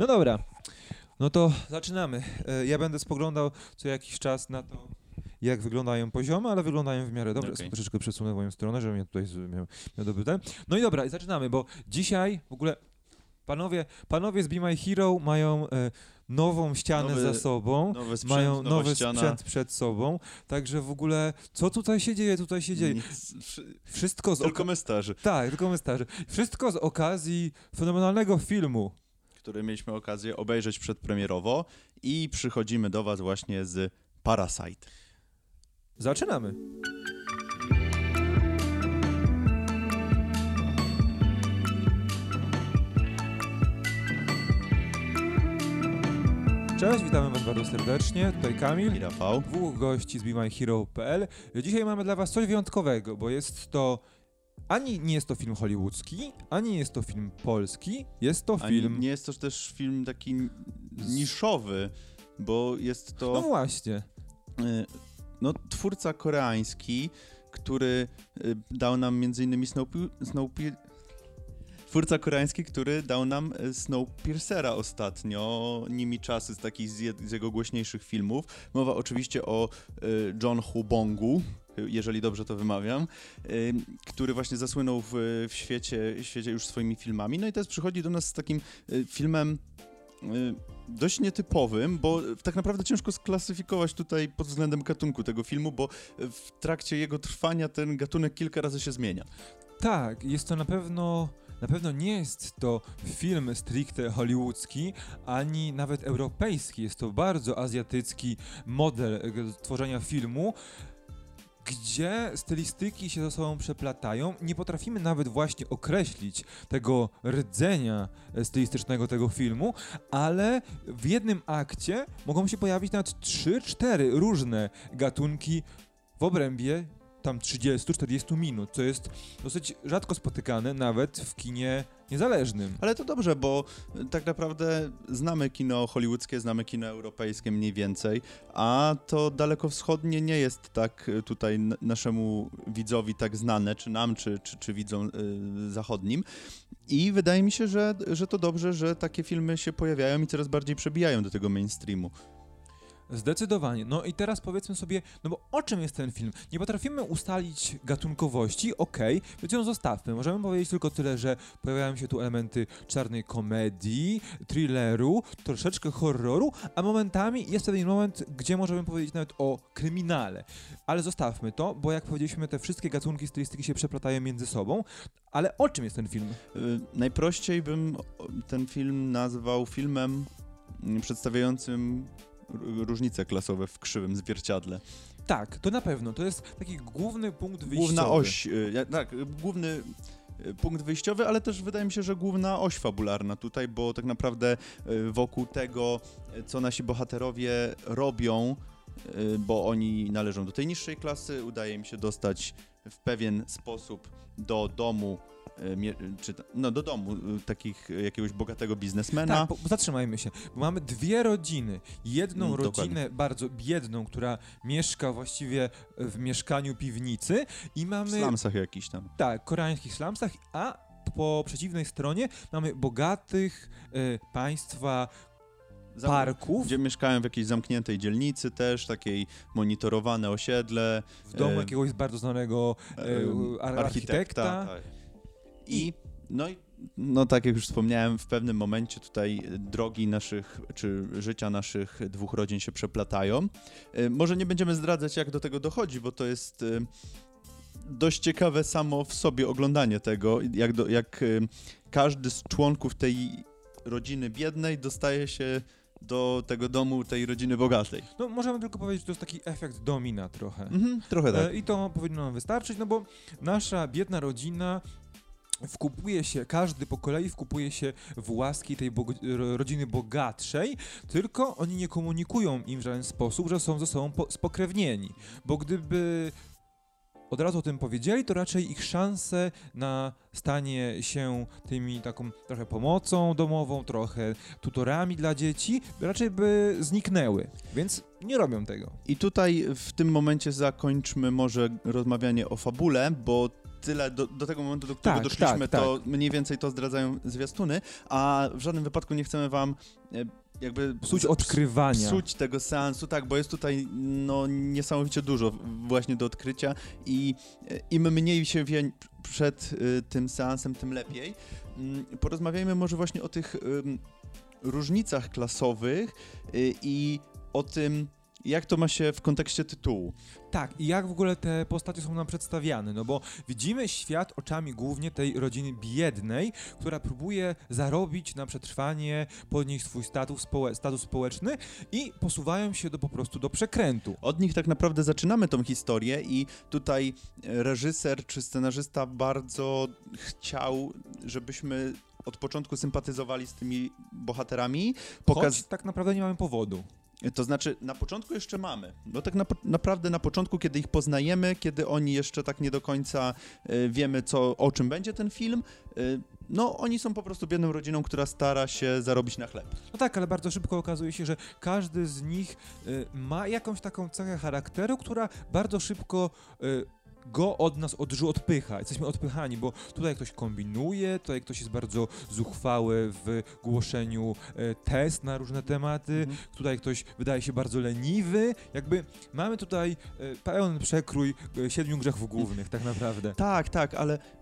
No dobra, no to zaczynamy. E, Ja będę spoglądał co jakiś czas na to, jak wyglądają poziomy, ale wyglądają w miarę dobrze. Okej. Troszeczkę przesunę w moją stronę, żebym ja tutaj miał, miał dobry ten. No i dobra, zaczynamy, bo dzisiaj w ogóle panowie, panowie z Be My Hero mają e, nową ścianę Nowy- za sobą. Nowy sprzęt, mają nowy ściana. sprzęt przed sobą, także w ogóle co tutaj się dzieje, tutaj się dzieje. Nic, wszy- Wszystko z tylko my starzy, Tak, tylko my starzy. Wszystko z okazji fenomenalnego filmu. Który mieliśmy okazję obejrzeć przedpremierowo i przychodzimy do was właśnie z Parasite. Zaczynamy. Cześć, witamy Was bardzo serdecznie. Tutaj Kamil, I Rafał. dwóch gości z BeMyHero.pl. Dzisiaj mamy dla Was coś wyjątkowego, bo jest to ani nie jest to film hollywoodzki, ani jest to film polski, jest to Ani film. nie jest to też film taki niszowy, bo jest to No właśnie. y, no, twórca koreański, który dał nam między innymi Snowpi- Twórca koreański, który dał nam Snowpiercera ostatnio, Nimi Czasy, z takich z, jego głośniejszych filmów. Mowa oczywiście o y, John Hu Bongu, y, jeżeli dobrze to wymawiam, y, który właśnie zasłynął w, w świecie, świecie już swoimi filmami. No i teraz przychodzi do nas z takim y, filmem y, dość nietypowym, bo tak naprawdę ciężko sklasyfikować tutaj pod względem gatunku tego filmu, bo w trakcie jego trwania ten gatunek kilka razy się zmienia. Tak, jest to na pewno. Na pewno nie jest to film stricte hollywoodzki, ani nawet europejski. Jest to bardzo azjatycki model e, tworzenia filmu, gdzie stylistyki się ze sobą przeplatają. Nie potrafimy nawet właśnie określić tego rdzenia e, stylistycznego tego filmu, ale w jednym akcie mogą się pojawić nawet 3-4 różne gatunki w obrębie tam 30-40 minut, co jest dosyć rzadko spotykane nawet w kinie niezależnym. Ale to dobrze, bo tak naprawdę znamy kino hollywoodzkie, znamy kino europejskie mniej więcej, a to dalekowschodnie nie jest tak y, tutaj naszemu widzowi tak znane, czy nam, czy, czy, czy widzom y, zachodnim. I wydaje mi się, że, że to dobrze, że takie filmy się pojawiają i coraz bardziej przebijają do tego mainstreamu. Zdecydowanie. No i teraz powiedzmy sobie, no bo o czym jest ten film? Nie potrafimy ustalić gatunkowości, okej, więc ją zostawmy. Możemy powiedzieć tylko tyle, że pojawiają się tu elementy czarnej komedii, thrilleru, troszeczkę horroru, a momentami jest pewien moment, gdzie możemy powiedzieć nawet o kryminale. Ale zostawmy to, bo jak powiedzieliśmy, te wszystkie gatunki stylistyki się przeplatają między sobą. Ale o czym jest ten film? Y, Najprościej bym ten film nazwał filmem przedstawiającym różnice klasowe w krzywym zwierciadle. Tak, to na pewno. To jest taki główny punkt wyjściowy. Główna oś, y, ja- tak, główny y, punkt wyjściowy, ale też wydaje mi się, że główna oś fabularna tutaj, bo tak naprawdę y, wokół tego, co nasi bohaterowie robią, bo oni należą do tej niższej klasy, udaje im się dostać w pewien sposób do domu, y, mie- czy no do domu y, takich y, jakiegoś bogatego biznesmena. Tak, zatrzymajmy się. Bo mamy dwie rodziny. Jedną Mm, rodzinę dokładnie. bardzo biedną, która mieszka właściwie w mieszkaniu piwnicy i w mamy slumsach jakiś tam. tak, koreańskich slumsach, a po przeciwnej stronie mamy bogatych e, państwa Zam- parków Gdzie mieszkają w jakiejś zamkniętej dzielnicy też, takiej monitorowane osiedle. w domu e, jakiegoś bardzo znanego e, ar- architekta. tak. I no i no tak jak już wspomniałem, w pewnym momencie tutaj drogi naszych, czy życia naszych dwóch rodzin się przeplatają. E, Może nie będziemy zdradzać, jak do tego dochodzi, bo to jest e, dość ciekawe samo w sobie oglądanie tego, jak, do, jak e, każdy z członków tej rodziny biednej dostaje się do tego domu tej rodziny bogatej. No możemy tylko powiedzieć, że to jest taki efekt domina trochę. Mhm, trochę tak. E, I to powinno nam wystarczyć, no bo nasza biedna rodzina wkupuje się, każdy po kolei wkupuje się w łaski tej ro- rodziny bogatszej, tylko oni nie komunikują im w żaden sposób, że są ze sobą po- spokrewnieni. Bo gdyby od razu o tym powiedzieli, to raczej ich szanse na stanie się tymi taką trochę pomocą domową, trochę tutorami dla dzieci, raczej by zniknęły. Więc nie robią tego. I tutaj w tym momencie zakończmy może rozmawianie o fabule, bo tyle, do, do tego momentu, do którego Tak, doszliśmy, tak, to mniej więcej to zdradzają zwiastuny, a w żadnym wypadku nie chcemy wam e, jakby Psuć odkrywania. psuć tego seansu, tak, bo jest tutaj no, niesamowicie dużo właśnie do odkrycia i e, im mniej się wie przed e, tym seansem, tym lepiej. Mm, Porozmawiajmy może właśnie o tych różnicach klasowych e, i o tym, jak to ma się w kontekście tytułu. Tak, i jak w ogóle te postacie są nam przedstawiane, no bo widzimy świat oczami głównie tej rodziny biednej, która próbuje zarobić na przetrwanie, podnieść swój status, społe- status społeczny i posuwają się do po prostu do przekrętu. Od nich tak naprawdę zaczynamy tą historię i tutaj e, reżyser czy scenarzysta bardzo chciał, żebyśmy od początku sympatyzowali z tymi bohaterami. Pokaz... Choć tak naprawdę nie mamy powodu. To znaczy, na początku jeszcze mamy. No tak na, naprawdę na początku, kiedy ich poznajemy, kiedy oni jeszcze tak nie do końca e, wiemy, co, o czym będzie ten film, e, no oni są po prostu biedną rodziną, która stara się zarobić na chleb. No tak, ale bardzo szybko okazuje się, że każdy z nich y, ma jakąś taką cechę charakteru, która bardzo szybko y, go od nas odrzu odpycha. Jesteśmy odpychani, bo tutaj ktoś kombinuje, tutaj ktoś jest bardzo zuchwały w głoszeniu y, test na różne tematy, Mhm. tutaj ktoś wydaje się bardzo leniwy. Jakby mamy tutaj y, pełen przekrój y, siedmiu grzechów głównych, tak naprawdę. Tak, tak, ale e,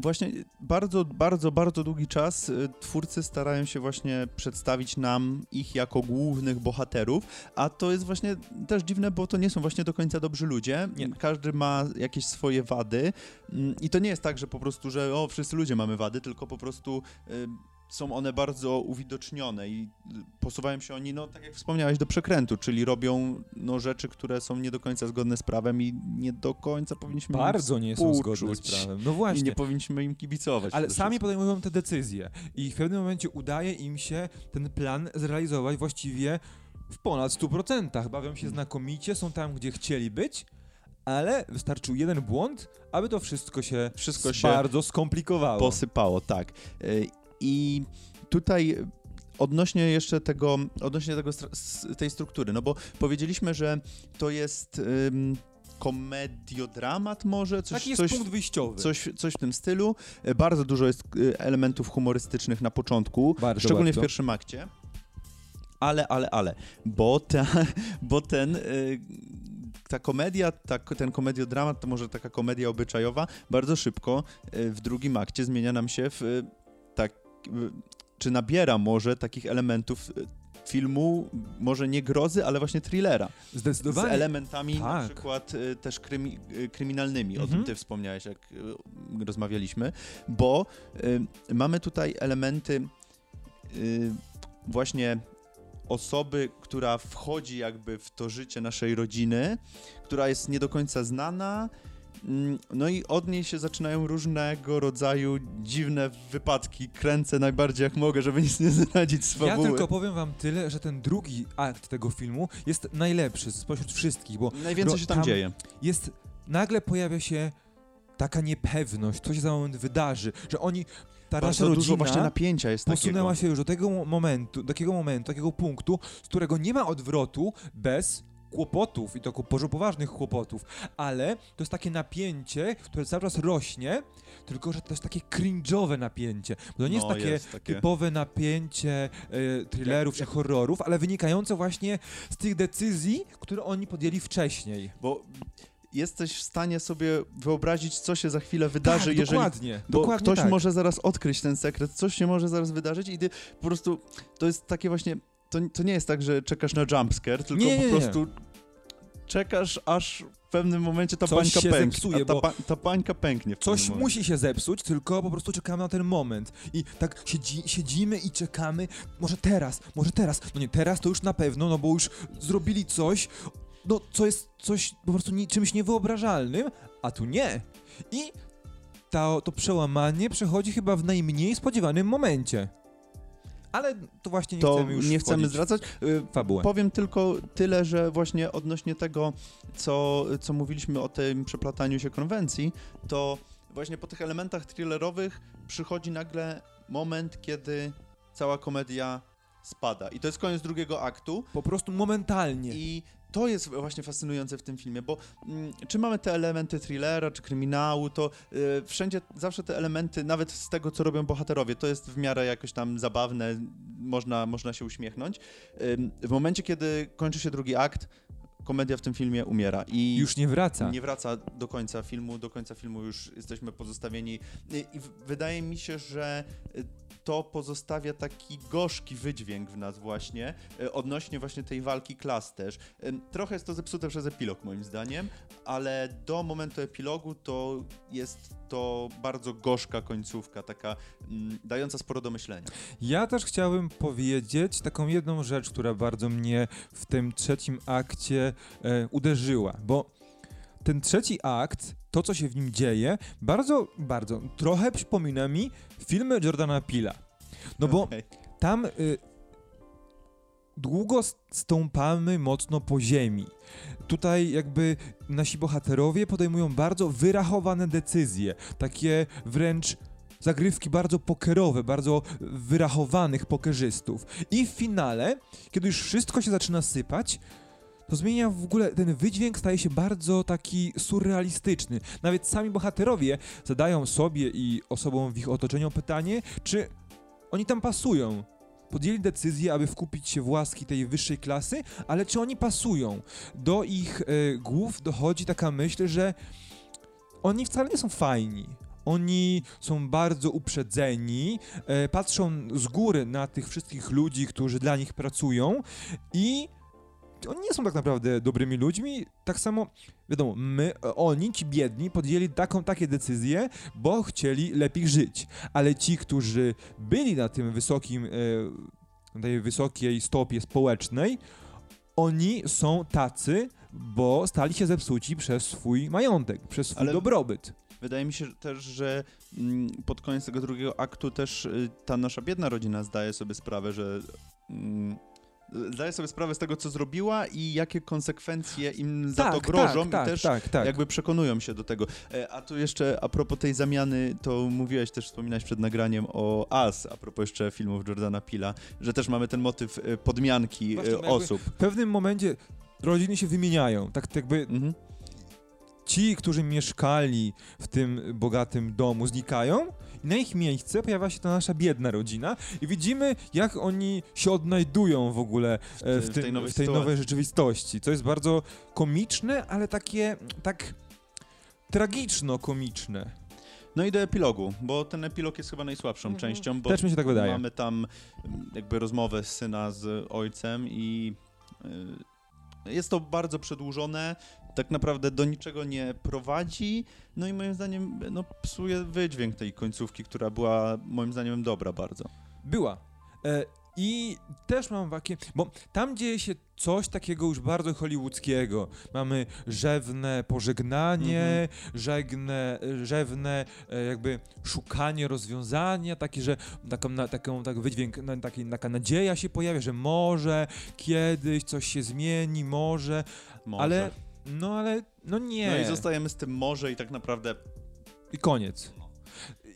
właśnie bardzo, bardzo, bardzo długi czas e, twórcy starają się właśnie przedstawić nam ich jako głównych bohaterów, a to jest właśnie też dziwne, bo to nie są właśnie do końca dobrzy ludzie. Nie. Każdy ma jakieś swoje wady mm, i to nie jest tak, że po prostu, że o, wszyscy ludzie mamy wady, tylko po prostu e, są one bardzo uwidocznione i y, posuwają się oni, no tak jak wspomniałeś, do przekrętu, czyli robią no, rzeczy, które są nie do końca zgodne z prawem i nie do końca powinniśmy im Bardzo nie są zgodne z prawem. No I właśnie. nie powinniśmy im kibicować. Ale sami wszystkim. podejmują te decyzje i w pewnym momencie udaje im się ten plan zrealizować właściwie w ponad 100%. Bawią się znakomicie, są tam, gdzie chcieli być, ale wystarczył jeden błąd, aby to wszystko się, Wszystko się bardzo skomplikowało. posypało, tak. I tutaj odnośnie jeszcze tego, odnośnie tego, tej struktury, no bo powiedzieliśmy, że to jest ym, komediodramat może, coś, Taki jest coś, punkt wyjściowy. coś, coś w tym stylu. Y, Bardzo dużo jest y, elementów humorystycznych na początku, Bardzo, szczególnie bardzo. w pierwszym akcie. Ale, ale, ale, bo, ta, bo ten, y, ta komedia, ta, ten komediodramat, to może taka komedia obyczajowa, bardzo szybko y, w drugim akcie zmienia nam się w czy nabiera może takich elementów y, filmu, może nie grozy, ale właśnie thrillera. Z Zdecydowanie. elementami na Tak. przykład y, też krymi, y, kryminalnymi. O Mhm. tym ty wspomniałeś, jak y, rozmawialiśmy, bo mamy tutaj elementy właśnie osoby, która wchodzi jakby w to życie naszej rodziny, która jest nie do końca znana. Mm, No i od niej się zaczynają różnego rodzaju dziwne wypadki. Kręcę najbardziej jak mogę, żeby nic nie zdradzić z Ja tylko powiem wam tyle, że ten drugi akt tego filmu jest najlepszy spośród wszystkich, bo Najwięcej się tam, tam dzieje. jest, nagle pojawia się taka niepewność, co się za moment wydarzy, że oni, ta nasza Bardzo rodzina dużo właśnie napięcia jest posunęła takiego. się już do tego momentu, do takiego momentu, takiego punktu, z którego nie ma odwrotu bez kłopotów i to bardzo poważnych kłopotów, ale to jest takie napięcie, które cały czas rośnie, tylko że to jest takie cringe'owe napięcie, bo to nie No, jest takie jest takie- typowe napięcie e, thrillerów czy horrorów, ale wynikające właśnie z tych decyzji, które oni podjęli wcześniej. Bo jesteś w stanie sobie wyobrazić, co się za chwilę wydarzy, tak, jeżeli dokładnie, Bo dokładnie ktoś tak. może zaraz odkryć ten sekret, coś się może zaraz wydarzyć i ty po prostu, to jest takie właśnie, to, to nie jest tak, że czekasz na jumpscare, tylko Nie, nie, po prostu czekasz, aż w pewnym momencie ta Coś pańka się pęknie, zepsuje, ta, bo pa, ta pańka pęknie w Coś musi się zepsuć, tylko po prostu czekamy na ten moment. I tak siedzi, siedzimy i czekamy, może teraz, może teraz. No nie teraz to już na pewno, no bo już zrobili coś, no co jest coś po prostu nie, czymś niewyobrażalnym, a tu nie. I to, to przełamanie przechodzi chyba w najmniej spodziewanym momencie. Ale to właśnie nie To chcemy już nie chcemy zdradzać. Y, fabułę. Powiem tylko tyle, że właśnie odnośnie tego, co, co mówiliśmy o tym przeplataniu się konwencji, to właśnie po tych elementach thrillerowych przychodzi nagle moment, kiedy cała komedia spada. I to jest koniec drugiego aktu. Po prostu momentalnie. I to jest właśnie fascynujące w tym filmie, bo mm, czy mamy te elementy thrillera, czy kryminału, to y, wszędzie zawsze te elementy, nawet z tego, co robią bohaterowie, to jest w miarę jakoś tam zabawne, można, można się uśmiechnąć. W momencie, kiedy kończy się drugi akt, komedia w tym filmie umiera i Już nie wraca. nie wraca do końca filmu, do końca filmu już jesteśmy pozostawieni i, i w- wydaje mi się, że y, to pozostawia taki gorzki wydźwięk w nas właśnie, y, odnośnie właśnie tej walki klas też. Ym, Trochę jest to zepsute przez epilog moim zdaniem, ale do momentu epilogu to jest to bardzo gorzka końcówka, taka mm, dająca sporo do myślenia. Ja też chciałbym powiedzieć taką jedną rzecz, która bardzo mnie w tym trzecim akcie e, uderzyła, bo ten trzeci akt, to co się w nim dzieje, bardzo, bardzo, trochę przypomina mi filmy Jordana Pila. No bo Okej. tam y, długo stąpamy mocno po ziemi. Tutaj jakby nasi bohaterowie podejmują bardzo wyrachowane decyzje, takie wręcz zagrywki bardzo pokerowe, bardzo wyrachowanych pokerzystów. I w finale, kiedy już wszystko się zaczyna sypać, to zmienia w ogóle, ten wydźwięk staje się bardzo taki surrealistyczny. Nawet sami bohaterowie zadają sobie i osobom w ich otoczeniu pytanie, czy oni tam pasują. Podjęli decyzję, aby wkupić się w łaski tej wyższej klasy, ale czy oni pasują? Do ich e, głów dochodzi taka myśl, że oni wcale nie są fajni. Oni są bardzo uprzedzeni, e, patrzą z góry na tych wszystkich ludzi, którzy dla nich pracują i oni nie są tak naprawdę dobrymi ludźmi. Tak samo, wiadomo, my, e, oni, ci biedni, podjęli taką, takie decyzje, bo chcieli lepiej żyć. Ale ci, którzy byli na tym wysokim, e, na tej wysokiej stopie społecznej, oni są tacy, bo stali się zepsuci przez swój majątek, przez swój Ale- dobrobyt. Wydaje mi się też, że mm, pod koniec tego drugiego aktu też y, ta nasza biedna rodzina zdaje sobie sprawę, że mm, zdaje sobie sprawę z tego, co zrobiła i jakie konsekwencje im za to grożą tak, tak, i też tak, tak. jakby przekonują się do tego. E, A tu jeszcze a propos tej zamiany, to mówiłeś też, wspominałeś przed nagraniem o As, a propos jeszcze filmów Jordana Pila, że też mamy ten motyw e, podmianki Właśnie, e, jakby- osób. W pewnym momencie rodziny się wymieniają, tak jakby Mhm. ci, którzy mieszkali w tym bogatym domu, znikają i na ich miejsce pojawia się ta nasza biedna rodzina i widzimy, jak oni się odnajdują w ogóle e, w, w tym, tej nowej w tej nowej rzeczywistości, co jest bardzo komiczne, ale takie tak tragiczno-komiczne. No i do epilogu, bo ten epilog jest chyba najsłabszą Mhm. częścią, bo Też mi się tak wydaje. mamy tam mm, jakby rozmowę syna z ojcem i y, jest to bardzo przedłużone, tak naprawdę do niczego nie prowadzi, no i moim zdaniem no, psuje wydźwięk tej końcówki, która była moim zdaniem dobra bardzo. Była. E, I też mam takie, bo tam dzieje się coś takiego już bardzo hollywoodzkiego. Mamy rzewne pożegnanie, żegnę, rzewne e, jakby szukanie rozwiązania, takie, że taką, na, taką tak wydźwięk, na, taki, taka nadzieja się pojawia, że może kiedyś coś się zmieni, może, Może. ale no ale no nie. No i zostajemy z tym może i tak naprawdę I koniec.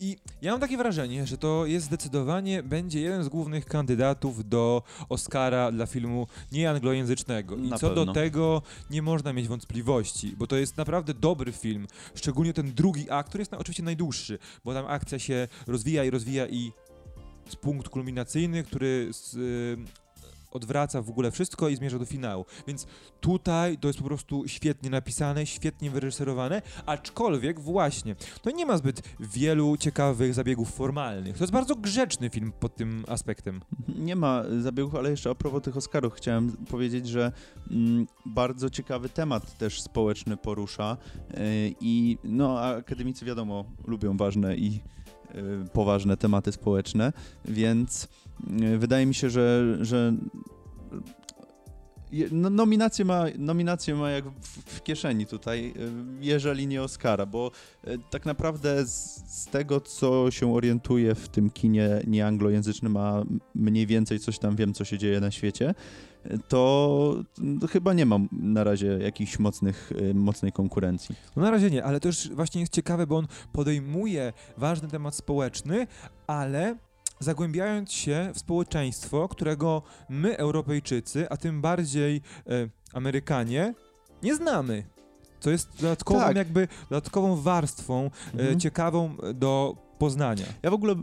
I ja mam takie wrażenie, że to jest zdecydowanie będzie jeden z głównych kandydatów do Oscara dla filmu nieanglojęzycznego. I Na co pewno. do tego nie można mieć wątpliwości, bo to jest naprawdę dobry film. Szczególnie ten drugi akt, który jest na, oczywiście najdłuższy, bo tam akcja się rozwija i rozwija i z punkt kulminacyjny, który z, y, odwraca w ogóle wszystko i zmierza do finału. Więc tutaj to jest po prostu świetnie napisane, świetnie wyreżyserowane, aczkolwiek właśnie, to nie ma zbyt wielu ciekawych zabiegów formalnych. To jest bardzo grzeczny film pod tym aspektem. Nie ma zabiegów, ale jeszcze a propos tych Oscarów chciałem powiedzieć, że mm, bardzo ciekawy temat też społeczny porusza yy, i no akademicy wiadomo lubią ważne i yy, poważne tematy społeczne, więc yy, wydaje mi się, że, że no, nominację, ma, nominację ma jak w, w kieszeni tutaj, yy, jeżeli nie Oscara, bo yy, tak naprawdę z, z tego, co się orientuje w tym kinie nieanglojęzycznym, a mniej więcej coś tam wiem, co się dzieje na świecie, to yy, chyba nie mam na razie jakichś mocnych, yy, mocnej konkurencji. No na razie nie, ale to już właśnie jest ciekawe, bo on podejmuje ważny temat społeczny, ale zagłębiając się w społeczeństwo, którego my, Europejczycy, a tym bardziej e, Amerykanie nie znamy. Co jest dodatkową, Tak. jakby dodatkową warstwą e, Mhm. ciekawą do poznania. Ja w ogóle e,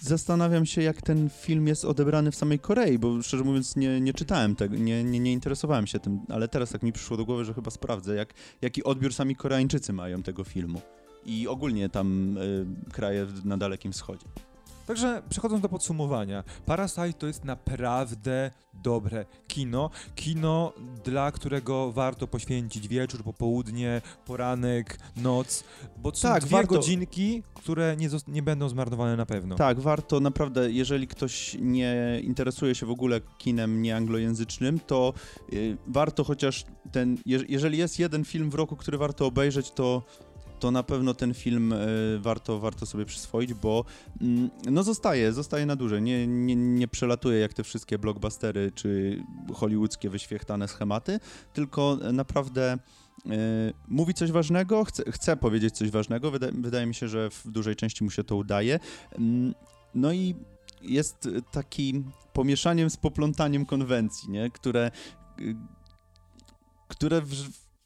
zastanawiam się, jak ten film jest odebrany w samej Korei, bo szczerze mówiąc nie, nie czytałem tego, nie, nie, nie interesowałem się tym, ale teraz tak mi przyszło do głowy, że chyba sprawdzę, jak, jaki odbiór sami Koreańczycy mają tego filmu. I ogólnie tam y, kraje na Dalekim Wschodzie. Także przechodząc do podsumowania, Parasite to jest naprawdę dobre kino. Kino, dla którego warto poświęcić wieczór, popołudnie, poranek, noc, bo to są Tak, dwie warto- godzinki, które nie, nie będą zmarnowane na pewno. Tak, warto naprawdę, jeżeli ktoś nie interesuje się w ogóle kinem nieanglojęzycznym, to y, warto chociaż ten, je, jeżeli jest jeden film w roku, który warto obejrzeć, to to na pewno ten film y, warto, warto sobie przyswoić, bo mm, no zostaje, zostaje na dłużej, nie, nie, nie przelatuje jak te wszystkie blockbustery czy hollywoodzkie wyświechtane schematy, tylko naprawdę y, mówi coś ważnego, chce, chce powiedzieć coś ważnego, wyda, wydaje mi się, że w dużej części mu się to udaje. Mm, No i jest taki pomieszaniem z poplątaniem konwencji, nie? które, y, które w,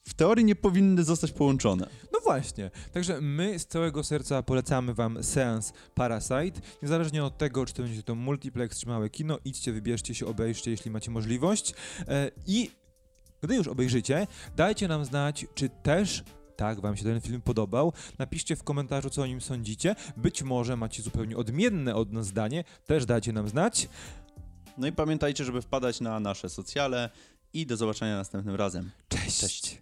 w teorii nie powinny zostać połączone. Właśnie, także my z całego serca polecamy wam seans Parasite. Niezależnie od tego, czy to będzie to multiplex, czy małe kino, idźcie, wybierzcie się, obejrzcie, jeśli macie możliwość. E, I gdy już obejrzycie, dajcie nam znać, czy też tak wam się ten film podobał. Napiszcie w komentarzu, co o nim sądzicie. Być może macie zupełnie odmienne od nas zdanie, też dajcie nam znać. No i pamiętajcie, żeby wpadać na nasze socjale i do zobaczenia następnym razem. Cześć! Cześć.